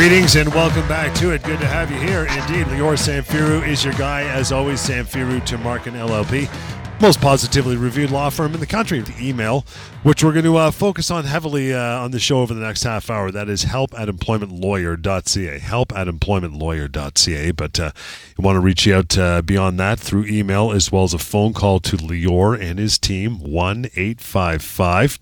Greetings and welcome back to it. Good to have you here. Indeed, Lior Samfiru is your guy, as always. Samfiru Tumarkin LLP, most positively reviewed law firm in the country. The email, which we're going to uh, focus on heavily uh, on the show over the next half hour, that is help at employmentlawyer.ca. Help at employmentlawyer.ca. But uh, you want to reach out uh, beyond that through email as well as a phone call to Lior and his team, 1 855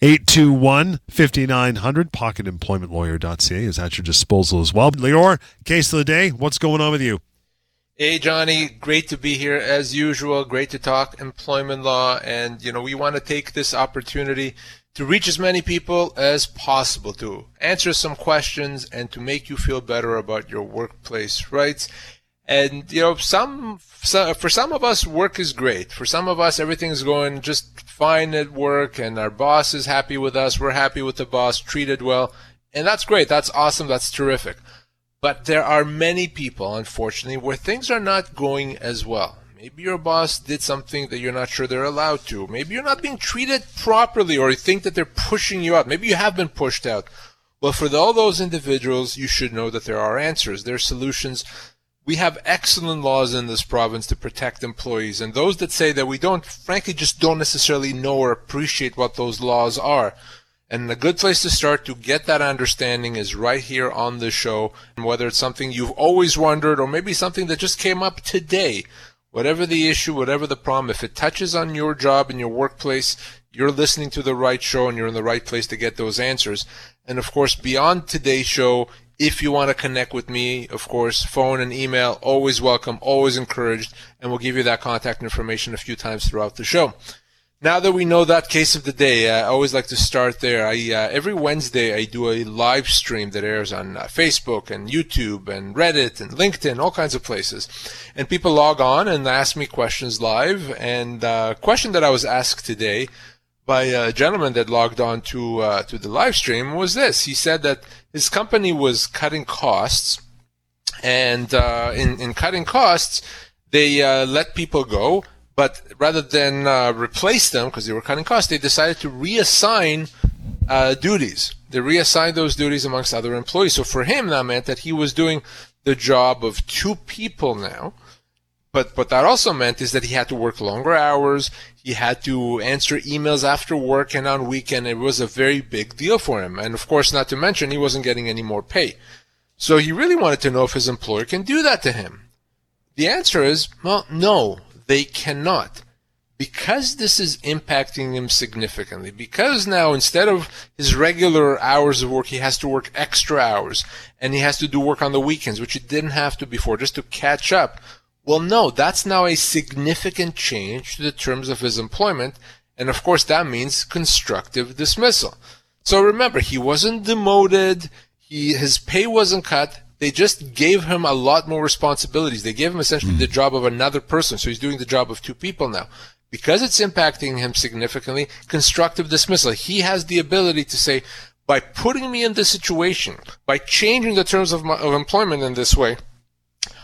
821 5900. Pocketemploymentlawyer.ca is at your disposal as well. Lior, case of the day, what's going on with you? Hey, Johnny, great to be here as usual. Great to talk employment law. And, you know, we want to take this opportunity to reach as many people as possible, to answer some questions and to make you feel better about your workplace rights. And, you know, some, for some of us, work is great. For some of us, everything's going just fine at work and our boss is happy with us. We're happy with the boss, treated well. And that's great. That's awesome. That's terrific. But there are many people, unfortunately, where things are not going as well. Maybe your boss did something that you're not sure they're allowed to. Maybe you're not being treated properly or you think that they're pushing you out. Maybe you have been pushed out. Well, for all those individuals, you should know that there are answers. There are solutions. We have excellent laws in this province to protect employees. And those that say that we don't, frankly, just don't necessarily know or appreciate what those laws are. And a good place to start to get that understanding is right here on the show. And whether it's something you've always wondered or maybe something that just came up today, whatever the issue, whatever the problem, if it touches on your job and your workplace, you're listening to the right show and you're in the right place to get those answers. And of course, beyond today's show, if you want to connect with me, of course, phone and email, always welcome, always encouraged, and we'll give you that contact information a few times throughout the show. Now that we know that case of the day, I always like to start there. I uh, every Wednesday I do a live stream that airs on uh, Facebook and YouTube and Reddit and LinkedIn, all kinds of places, and people log on and ask me questions live. And uh, question that I was asked today by a gentleman that logged on to uh, to the live stream was this: he said that his company was cutting costs, and uh, in in cutting costs, they uh, let people go but rather than uh, replace them because they were cutting costs, they decided to reassign uh, duties. They reassigned those duties amongst other employees. So for him, that meant that he was doing the job of two people now. But what that also meant is that he had to work longer hours. He had to answer emails after work and on weekend. It was a very big deal for him. And of course, not to mention, he wasn't getting any more pay. So he really wanted to know if his employer can do that to him. The answer is, well, no, they cannot. Because this is impacting him significantly, because now instead of his regular hours of work, he has to work extra hours, and he has to do work on the weekends, which he didn't have to before, just to catch up. Well, no, that's now a significant change to the terms of his employment, and of course that means constructive dismissal. So remember, he wasn't demoted, he, his pay wasn't cut, they just gave him a lot more responsibilities. They gave him essentially mm. the job of another person. So he's doing the job of two people now. Because it's impacting him significantly, constructive dismissal. He has the ability to say, by putting me in this situation, by changing the terms of, my, of employment in this way,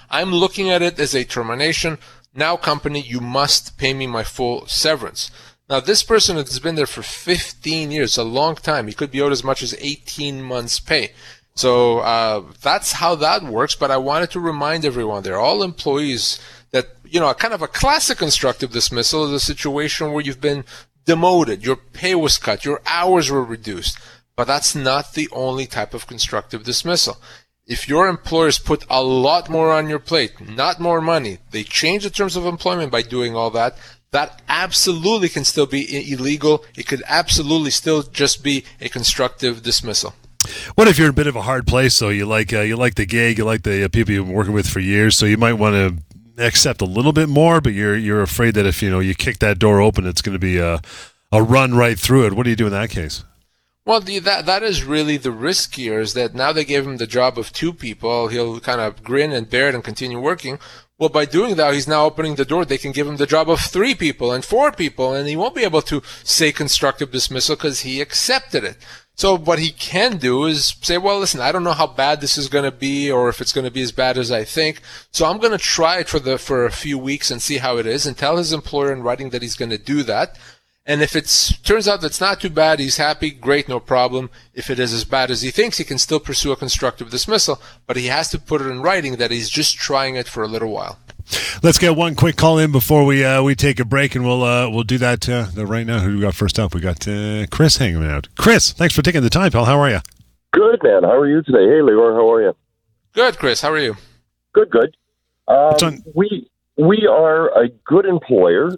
I'm looking at it as a termination. Now, company, you must pay me my full severance. Now, this person has been there for 15 years, a long time. He could be owed as much as 18 months' pay. So uh, that's how that works. But I wanted to remind everyone they're all employees that, you know, a kind of a classic constructive dismissal is a situation where you've been demoted, your pay was cut, your hours were reduced. But that's not the only type of constructive dismissal. If your employers put a lot more on your plate, not more money, they change the terms of employment by doing all that, that absolutely can still be illegal. It could absolutely still just be a constructive dismissal. What if you're in a bit of a hard place? So you like uh, you like the gig, you like the uh, people you've been working with for years, so you might want to accept a little bit more, but you're you're afraid that if you know you kick that door open, it's going to be a a run right through it. What do you do in that case? Well, the, that that is really the risk here. Is that now they gave him the job of two people, he'll kind of grin and bear it and continue working. Well, by doing that, he's now opening the door. They can give him the job of three people and four people, and he won't be able to say constructive dismissal because he accepted it. So what he can do is say, well, listen, I don't know how bad this is going to be or if it's going to be as bad as I think. So I'm going to try it for the, for a few weeks and see how it is and tell his employer in writing that he's going to do that. And if it turns out that's not too bad, he's happy, great, no problem. If it is as bad as he thinks, he can still pursue a constructive dismissal, but he has to put it in writing that he's just trying it for a little while. Let's get one quick call in before we uh, we take a break, and we'll uh, we'll do that uh, right now. Who do we got first up? We got uh, Chris hanging out. Chris, thanks for taking the time, pal. How are you? Good, man. How are you today? Hey, Lior, how are you? Good, Chris. How are you? Good, good. Um, we we are a good employer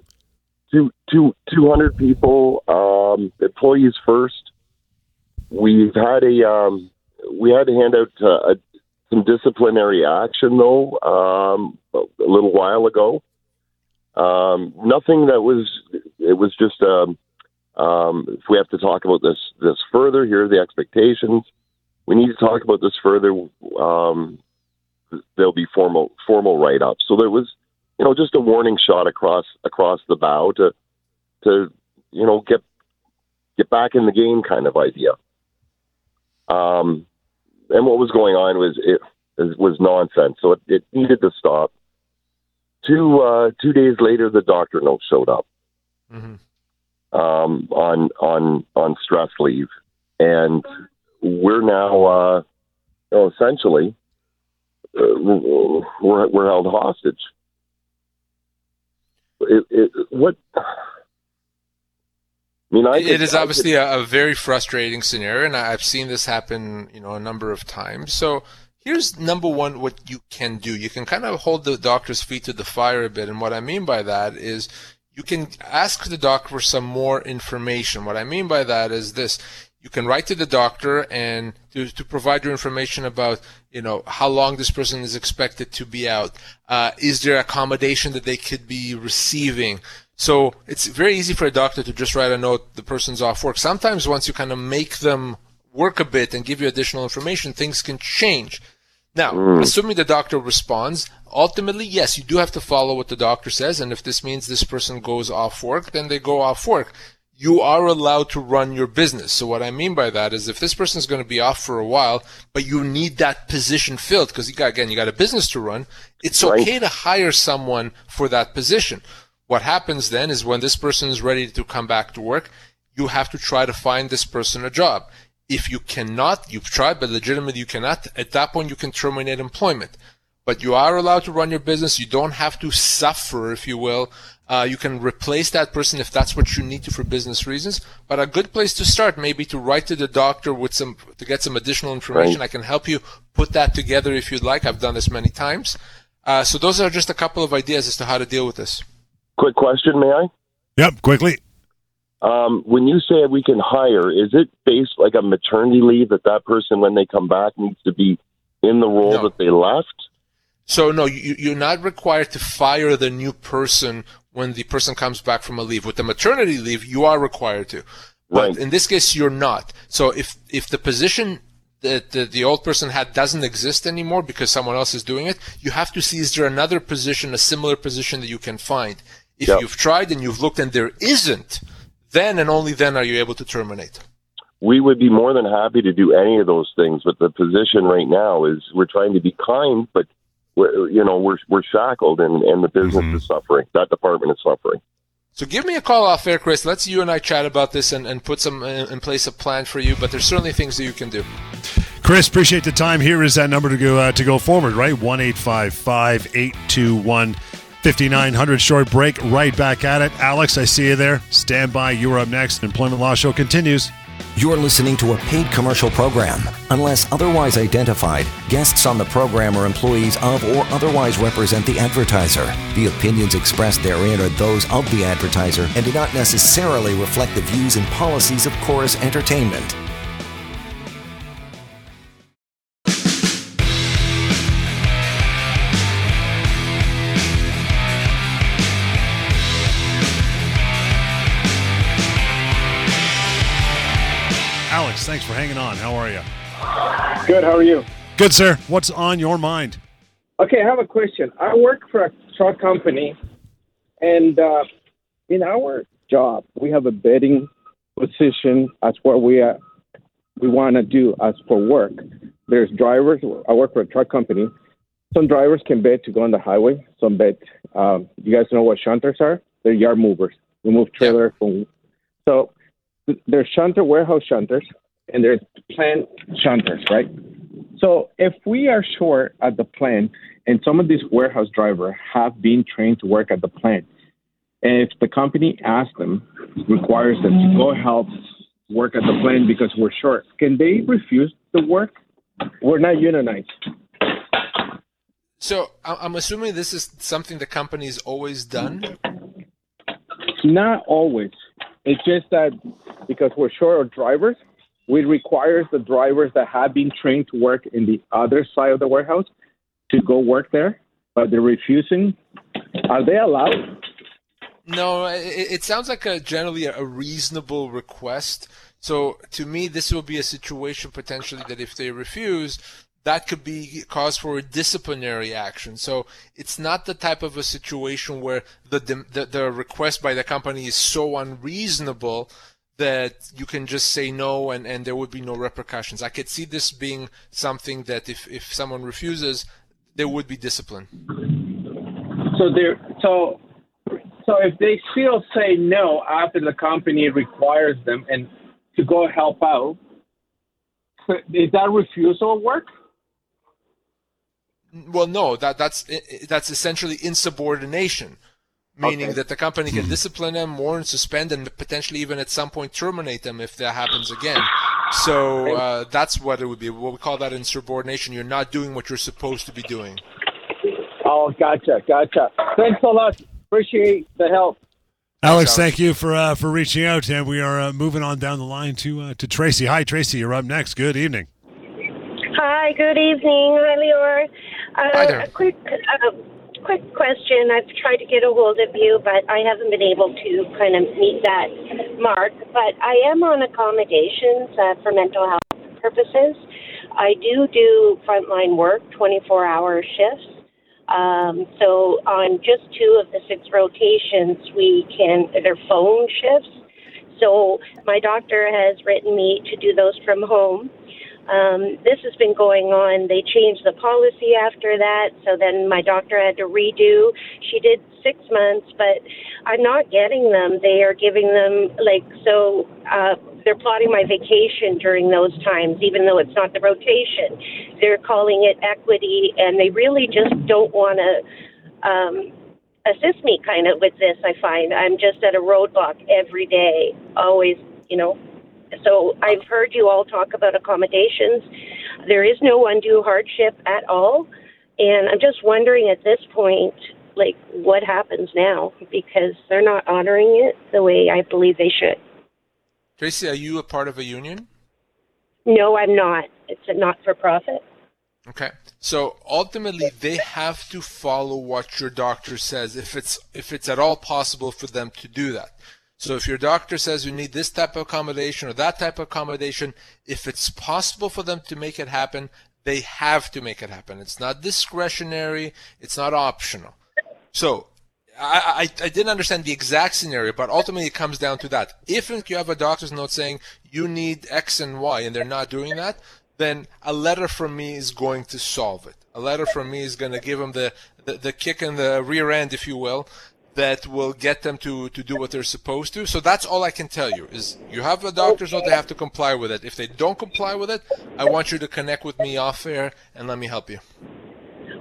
two, two, 200 people, um, employees first. We've had a, um, we had to hand out uh, a, some disciplinary action though, um, a little while ago. Um, nothing that was, it was just, um, um, if we have to talk about this, this further, here are the expectations. We need to talk about this further. Um, there'll be formal, formal write up. So there was, you know, just a warning shot across across the bow to to you know get get back in the game kind of idea. Um, and what was going on was it, it was nonsense, so it, it needed to stop. Two uh, two days later, the doctor note showed up mm-hmm. um, on on on stress leave, and we're now uh, you know, essentially uh, we're we're held hostage it, it, what? I mean, I it is obviously could, a, a, very frustrating scenario, and I've seen this happen, you know, a number of times. So here's number one: what you can do. You can kind of hold the doctor's feet to the fire a bit, and what I mean by that is you can ask the doctor for some more information. What I mean by that is this: you can write to the doctor and to, to provide your information about you know how long this person is expected to be out. Uh, is there accommodation that they could be receiving? So it's very easy for a doctor to just write a note the person's off work. Sometimes once you kind of make them work a bit and give you additional information things can change now mm. assuming the doctor responds ultimately yes you do have to follow what the doctor says and if this means this person goes off work then they go off work you are allowed to run your business. So what I mean by that is if this person is going to be off for a while, but you need that position filled because you got, again, you got a business to run. It's right. okay to hire someone for that position. What happens then is when this person is ready to come back to work, you have to try to find this person a job. If you cannot, you've tried, but legitimately you cannot, at that point you can terminate employment. But you are allowed to run your business. You don't have to suffer, if you will, uh, you can replace that person if that's what you need to for business reasons. But a good place to start maybe to write to the doctor with some to get some additional information. Right. I can help you put that together if you'd like. I've done this many times. Uh, so those are just a couple of ideas as to how to deal with this. Quick question, may I? Yep, quickly. Um, when you say we can hire, is it based like a maternity leave that that person, when they come back, needs to be in the role no. that they left? So no, you, you're not required to fire the new person when the person comes back from a leave. With the maternity leave, you are required to. But right. in this case, you're not. So if, if the position that the, the old person had doesn't exist anymore because someone else is doing it, you have to see is there another position, a similar position that you can find. If yep. you've tried and you've looked and there isn't, then and only then are you able to terminate. We would be more than happy to do any of those things, but the position right now is we're trying to be kind, but we're, you know, we're we're shackled, and and the business mm-hmm. is suffering. That department is suffering. So give me a call off air, Chris. Let's you and I chat about this and, and put some uh, in place a plan for you. But there's certainly things that you can do. Chris, appreciate the time. Here is that number to go uh, to go forward, right? One eight five five eight two one. 5900 short break right back at it alex i see you there stand by you're up next employment law show continues you're listening to a paid commercial program. Unless otherwise identified, guests on the program are employees of or otherwise represent the advertiser. The opinions expressed therein are those of the advertiser and do not necessarily reflect the views and policies of Chorus Entertainment. Thanks for hanging on. How are you? Good. How are you? Good, sir. What's on your mind? Okay, I have a question. I work for a truck company, and uh, in our job, we have a betting position as what we uh, we want to do as for work. There's drivers. I work for a truck company. Some drivers can bet to go on the highway. Some bet. Um, you guys know what shunters are? They're yard movers. We move trailers from. So there's shunter warehouse shunters, and there's plant shunters, right? So if we are short at the plant, and some of these warehouse drivers have been trained to work at the plant, and if the company asks them, requires them to go help work at the plant because we're short, can they refuse the work? We're not unionized. So I'm assuming this is something the company's always done. Not always. It's just that because we're short of drivers, we require the drivers that have been trained to work in the other side of the warehouse to go work there, but they're refusing. Are they allowed? No, it, it sounds like a generally a reasonable request. So to me, this will be a situation potentially that if they refuse, that could be cause for a disciplinary action. So it's not the type of a situation where the, the, the request by the company is so unreasonable that you can just say no and, and there would be no repercussions. I could see this being something that if, if someone refuses, there would be discipline. So there, so so if they still say no after the company requires them and to go help out, is that refusal work? Well, no. That that's that's essentially insubordination meaning okay. that the company can hmm. discipline them, warn, suspend, and potentially even at some point terminate them if that happens again. So uh, that's what it would be. What we call that insubordination. You're not doing what you're supposed to be doing. Oh, gotcha, gotcha. Thanks a lot. Appreciate the help. Alex, thank you for uh, for reaching out, and we are uh, moving on down the line to uh, to Tracy. Hi, Tracy. You're up next. Good evening. Hi. Good evening. Hi, Lior. Hi there. A quick uh, quick question. I've tried to get a hold of you, but I haven't been able to kind of meet that mark. But I am on accommodations uh, for mental health purposes. I do do frontline work, 24 hour shifts. Um, so on just two of the six rotations, we can, they're phone shifts. So my doctor has written me to do those from home. Um, this has been going on. They changed the policy after that, so then my doctor had to redo. She did six months, but I'm not getting them. They are giving them like so. Uh, they're plotting my vacation during those times, even though it's not the rotation. They're calling it equity, and they really just don't want to um, assist me kind of with this. I find I'm just at a roadblock every day, always, you know, so I've heard you all talk about accommodations. There is no undue hardship at all. And I'm just wondering at this point, like, what happens now? Because they're not honoring it the way I believe they should. Tracy, are you a part of a union? No, I'm not. It's a not for profit. Okay. So ultimately they have to follow what your doctor says if it's if it's at all possible for them to do that. So if your doctor says you need this type of accommodation or that type of accommodation, if it's possible for them to make it happen, they have to make it happen. It's not discretionary. It's not optional. So I, I, I, didn't understand the exact scenario, but ultimately it comes down to that. If you have a doctor's note saying you need X and Y and they're not doing that, then a letter from me is going to solve it. A letter from me is going to give them the, the, the kick in the rear end, if you will, that will get them to, to do what they're supposed to. So that's all I can tell you is you have a doctor's note, they have to comply with it. If they don't comply with it, I want you to connect with me off air and let me help you.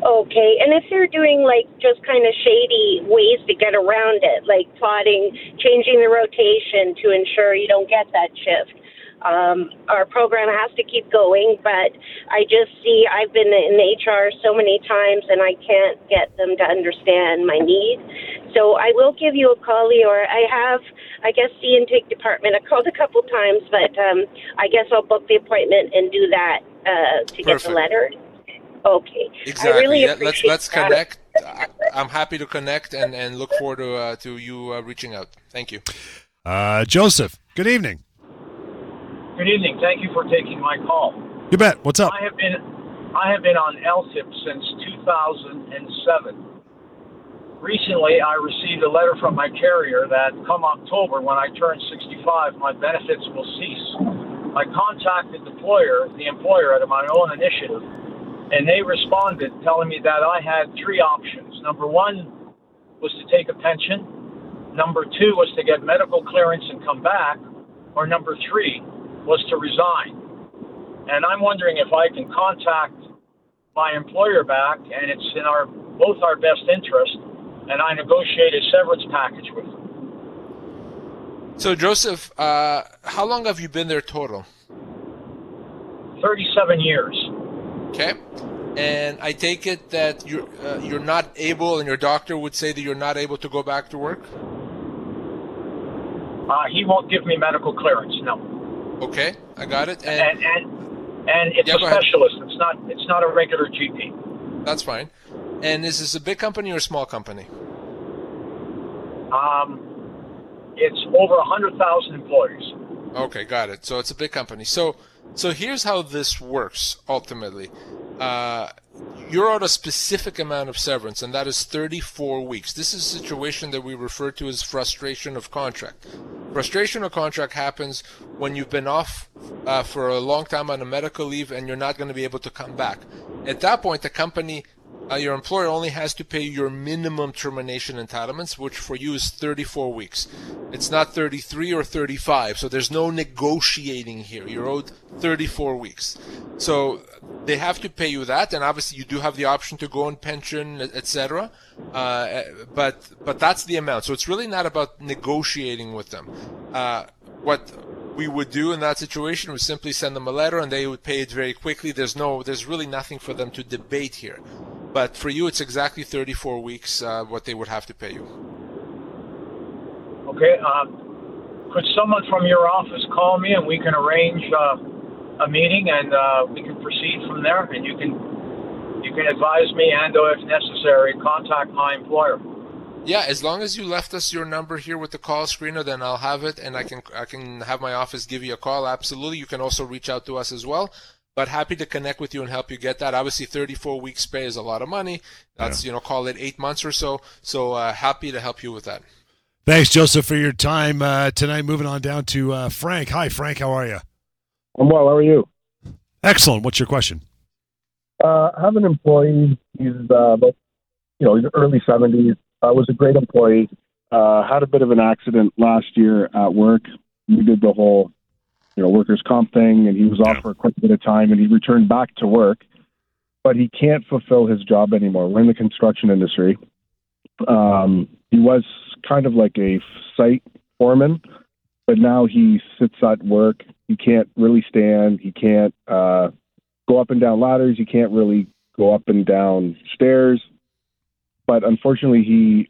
Okay, and if they're doing like just kind of shady ways to get around it, like plotting, changing the rotation to ensure you don't get that shift, um, our program has to keep going, but I just see I've been in HR so many times and I can't get them to understand my need. So I will give you a call, or I have, I guess, the intake department. I called a couple times, but um, I guess I'll book the appointment and do that uh, to Perfect. get the letter. Okay. Exactly. I really yeah, let's let's connect. I'm happy to connect and, and look forward to uh, to you uh, reaching out. Thank you. Uh, Joseph, good evening. Good evening. Thank you for taking my call. You bet. What's up? I have been I have been on LTIP since 2007. Recently, I received a letter from my carrier that come October, when I turn 65, my benefits will cease. I contacted the employer, the employer at my own initiative, and they responded telling me that I had three options. Number one was to take a pension. Number two was to get medical clearance and come back. Or number three was to resign. And I'm wondering if I can contact my employer back, and it's in our both our best interest, and I negotiate a severance package with them. So, Joseph, uh, how long have you been there total? 37 years. Okay. And I take it that you're uh, you're not able, and your doctor would say that you're not able to go back to work. Uh, he won't give me medical clearance. No. Okay, I got it. And and and, and it's yeah, a specialist. Ahead. It's not it's not a regular GP. That's fine. And is this a big company or a small company? Um, it's over a hundred thousand employees. Okay, got it. So it's a big company. So so here's how this works ultimately. Uh, you're on a specific amount of severance, and that is 34 weeks. This is a situation that we refer to as frustration of contract. Frustration of contract happens when you've been off uh, for a long time on a medical leave and you're not going to be able to come back. At that point, the company uh, your employer only has to pay your minimum termination entitlements, which for you is 34 weeks. It's not 33 or 35, so there's no negotiating here. You're owed 34 weeks. So they have to pay you that, and obviously you do have the option to go on pension, etc. Uh, but but that's the amount. So it's really not about negotiating with them. Uh, what we would do in that situation would simply send them a letter and they would pay it very quickly. There's no, there's really nothing for them to debate here. But for you, it's exactly 34 weeks uh, what they would have to pay you. Okay. Um, could someone from your office call me and we can arrange uh, a meeting and uh, we can proceed from there? And you can you can advise me and, or if necessary, contact my employer. Yeah, as long as you left us your number here with the call screener, then I'll have it, and I can I can have my office give you a call. Absolutely, you can also reach out to us as well but happy to connect with you and help you get that. Obviously, 34 weeks pay is a lot of money. That's, yeah. you know, call it eight months or so. So uh, happy to help you with that. Thanks, Joseph, for your time uh, tonight. Moving on down to uh, Frank. Hi, Frank. How are you? I'm well. How are you? Excellent. What's your question? Uh, I have an employee. He's uh, about, you know, he's early 70s. Uh, was a great employee. Uh, had a bit of an accident last year at work. We did the whole you know workers comp thing, and he was off yeah. for quite a bit of time, and he returned back to work, but he can't fulfill his job anymore. We're in the construction industry. Um, he was kind of like a site foreman, but now he sits at work. He can't really stand. He can't uh, go up and down ladders. He can't really go up and down stairs. But unfortunately, he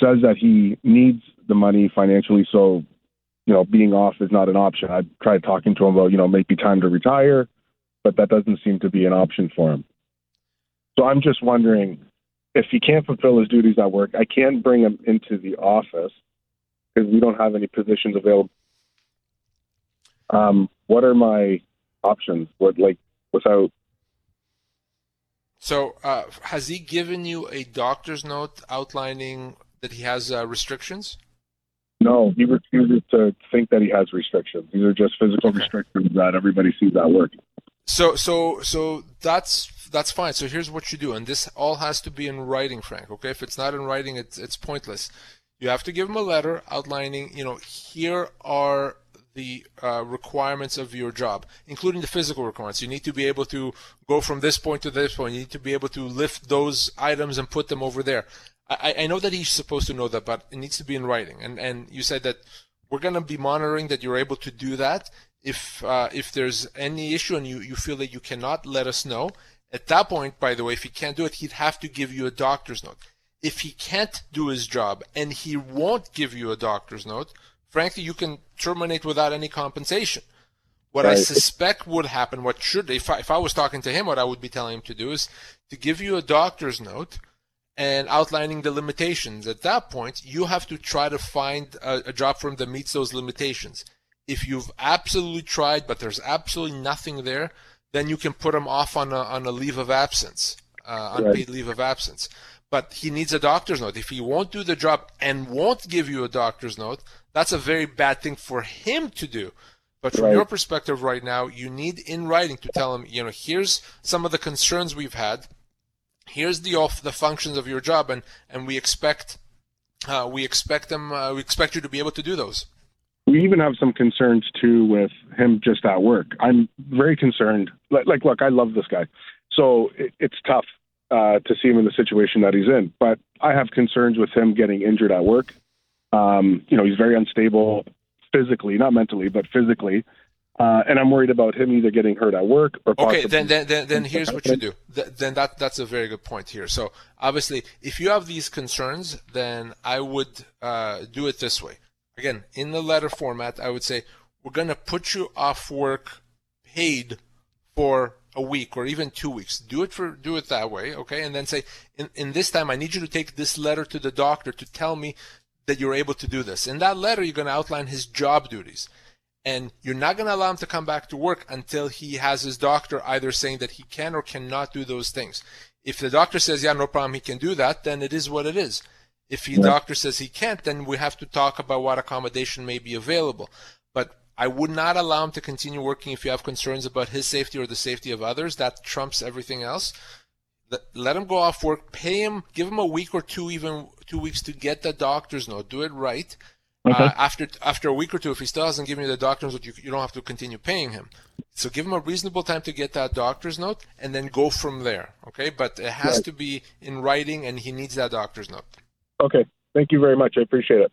says that he needs the money financially, so you know, being off is not an option. I tried talking to him about, you know, maybe time to retire, but that doesn't seem to be an option for him. So I'm just wondering if he can't fulfill his duties at work, I can bring him into the office because we don't have any positions available. Um, what are my options? What like without? So uh, has he given you a doctor's note outlining that he has uh, restrictions? No, he refuses to think that he has restrictions. These are just physical okay. restrictions that everybody sees at work. So, so, so that's that's fine. So here's what you do, and this all has to be in writing, Frank. Okay, if it's not in writing, it's it's pointless. You have to give him a letter outlining, you know, here are the uh, requirements of your job, including the physical requirements. You need to be able to go from this point to this point. You need to be able to lift those items and put them over there. I, I know that he's supposed to know that, but it needs to be in writing. And and you said that we're going to be monitoring that you're able to do that. If uh, if there's any issue and you, you feel that you cannot, let us know. At that point, by the way, if he can't do it, he'd have to give you a doctor's note. If he can't do his job and he won't give you a doctor's note, frankly, you can terminate without any compensation. What right. I suspect would happen, what should, if I, if I was talking to him, what I would be telling him to do is to give you a doctor's note and outlining the limitations. At that point, you have to try to find a, a job firm that meets those limitations. If you've absolutely tried, but there's absolutely nothing there, then you can put him off on a, on a leave of absence, uh, unpaid right. leave of absence. But he needs a doctor's note. If he won't do the job and won't give you a doctor's note, that's a very bad thing for him to do. But from right. your perspective right now, you need in writing to tell him, you know, here's some of the concerns we've had. Here's the off the functions of your job, and and we expect uh, we expect them uh, we expect you to be able to do those we even have some concerns too with him just at work. I'm very concerned. Like, like look, I love this guy, so it, it's tough uh, to see him in the situation that he's in. But I have concerns with him getting injured at work. Um, you know, he's very unstable physically, not mentally, but physically. Uh, and I'm worried about him either getting hurt at work or. Okay, then then then, then here's what you do. Th- then that that's a very good point here. So obviously, if you have these concerns, then I would uh, do it this way again, in the letter format, I would say, we're going to put you off work paid for a week or even two weeks. Do it for do it that way, okay? And then say, in, in this time, I need you to take this letter to the doctor to tell me that you're able to do this. In that letter, you're going to outline his job duties. And you're not going to allow him to come back to work until he has his doctor either saying that he can or cannot do those things. If the doctor says, yeah, no problem, he can do that, then it is what it is. If the doctor says he can't, then we have to talk about what accommodation may be available. But I would not allow him to continue working if you have concerns about his safety or the safety of others. That trumps everything else. Let him go off work, pay him, give him a week or two, even two weeks to get the doctor's note. Do it right. Okay. Uh, after after a week or two, if he still hasn't given you the doctor's note, you, you don't have to continue paying him. So give him a reasonable time to get that doctor's note, and then go from there. Okay, but it has right. to be in writing, and he needs that doctor's note. Okay. Thank you very much. I appreciate it.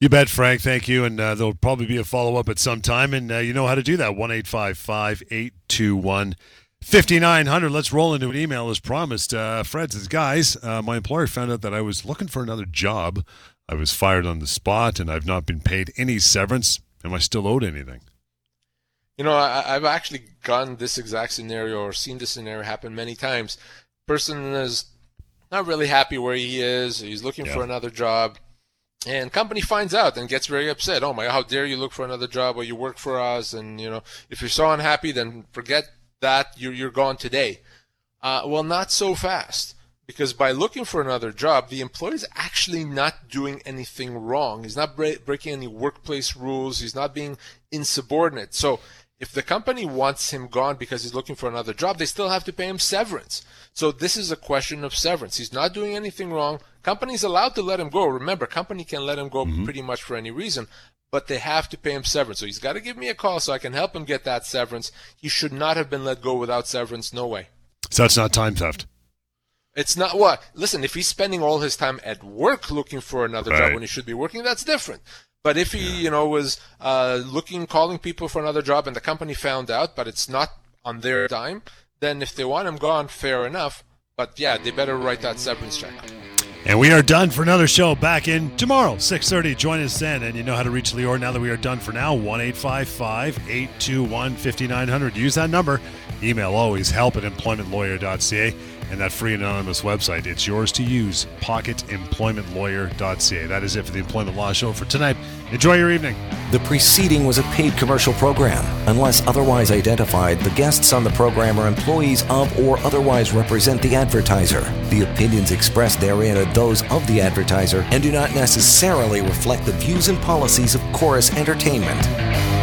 You bet, Frank. Thank you. And uh, there'll probably be a follow up at some time. And uh, you know how to do that 1 821 5900. Let's roll into an email as promised. Uh, Fred says, Guys, uh, my employer found out that I was looking for another job. I was fired on the spot and I've not been paid any severance. Am I still owed anything? You know, I, have actually gotten this exact scenario or seen this scenario happen many times. Person is not really happy where he is. He's looking yeah. for another job. And company finds out and gets very upset. Oh my, how dare you look for another job while you work for us? And you know, if you're so unhappy, then forget that. You're you're gone today. Uh, well, not so fast. Because by looking for another job, the employee is actually not doing anything wrong. He's not breaking any workplace rules. He's not being insubordinate. So if the company wants him gone because he's looking for another job, they still have to pay him severance. So this is a question of severance. He's not doing anything wrong. Company's allowed to let him go. Remember, company can let him go mm-hmm. pretty much for any reason, but they have to pay him severance. So he's got to give me a call so I can help him get that severance. He should not have been let go without severance. No way. So that's not time theft. It's not what. Listen, if he's spending all his time at work looking for another right. job when he should be working, that's different. But if he, yeah. you know, was uh, looking, calling people for another job, and the company found out, but it's not on their dime, then if they want him gone, fair enough. But yeah, they better write that severance check. And we are done for another show. Back in tomorrow, 6.30. Join us then. And you know how to reach Lior now that we are done for now. 1-855-821-5900. Use that number. Email always help at employmentlawyer.ca and that free anonymous website. It's yours to use, pocketemploymentlawyer.ca. That is it for the Employment Law Show for tonight. Enjoy your evening. The preceding was a paid commercial program. Unless otherwise identified, the guests on the program are employees of or otherwise represent the advertiser. The opinions expressed therein are those of the advertiser and do not necessarily reflect the views and policies of Chorus Entertainment.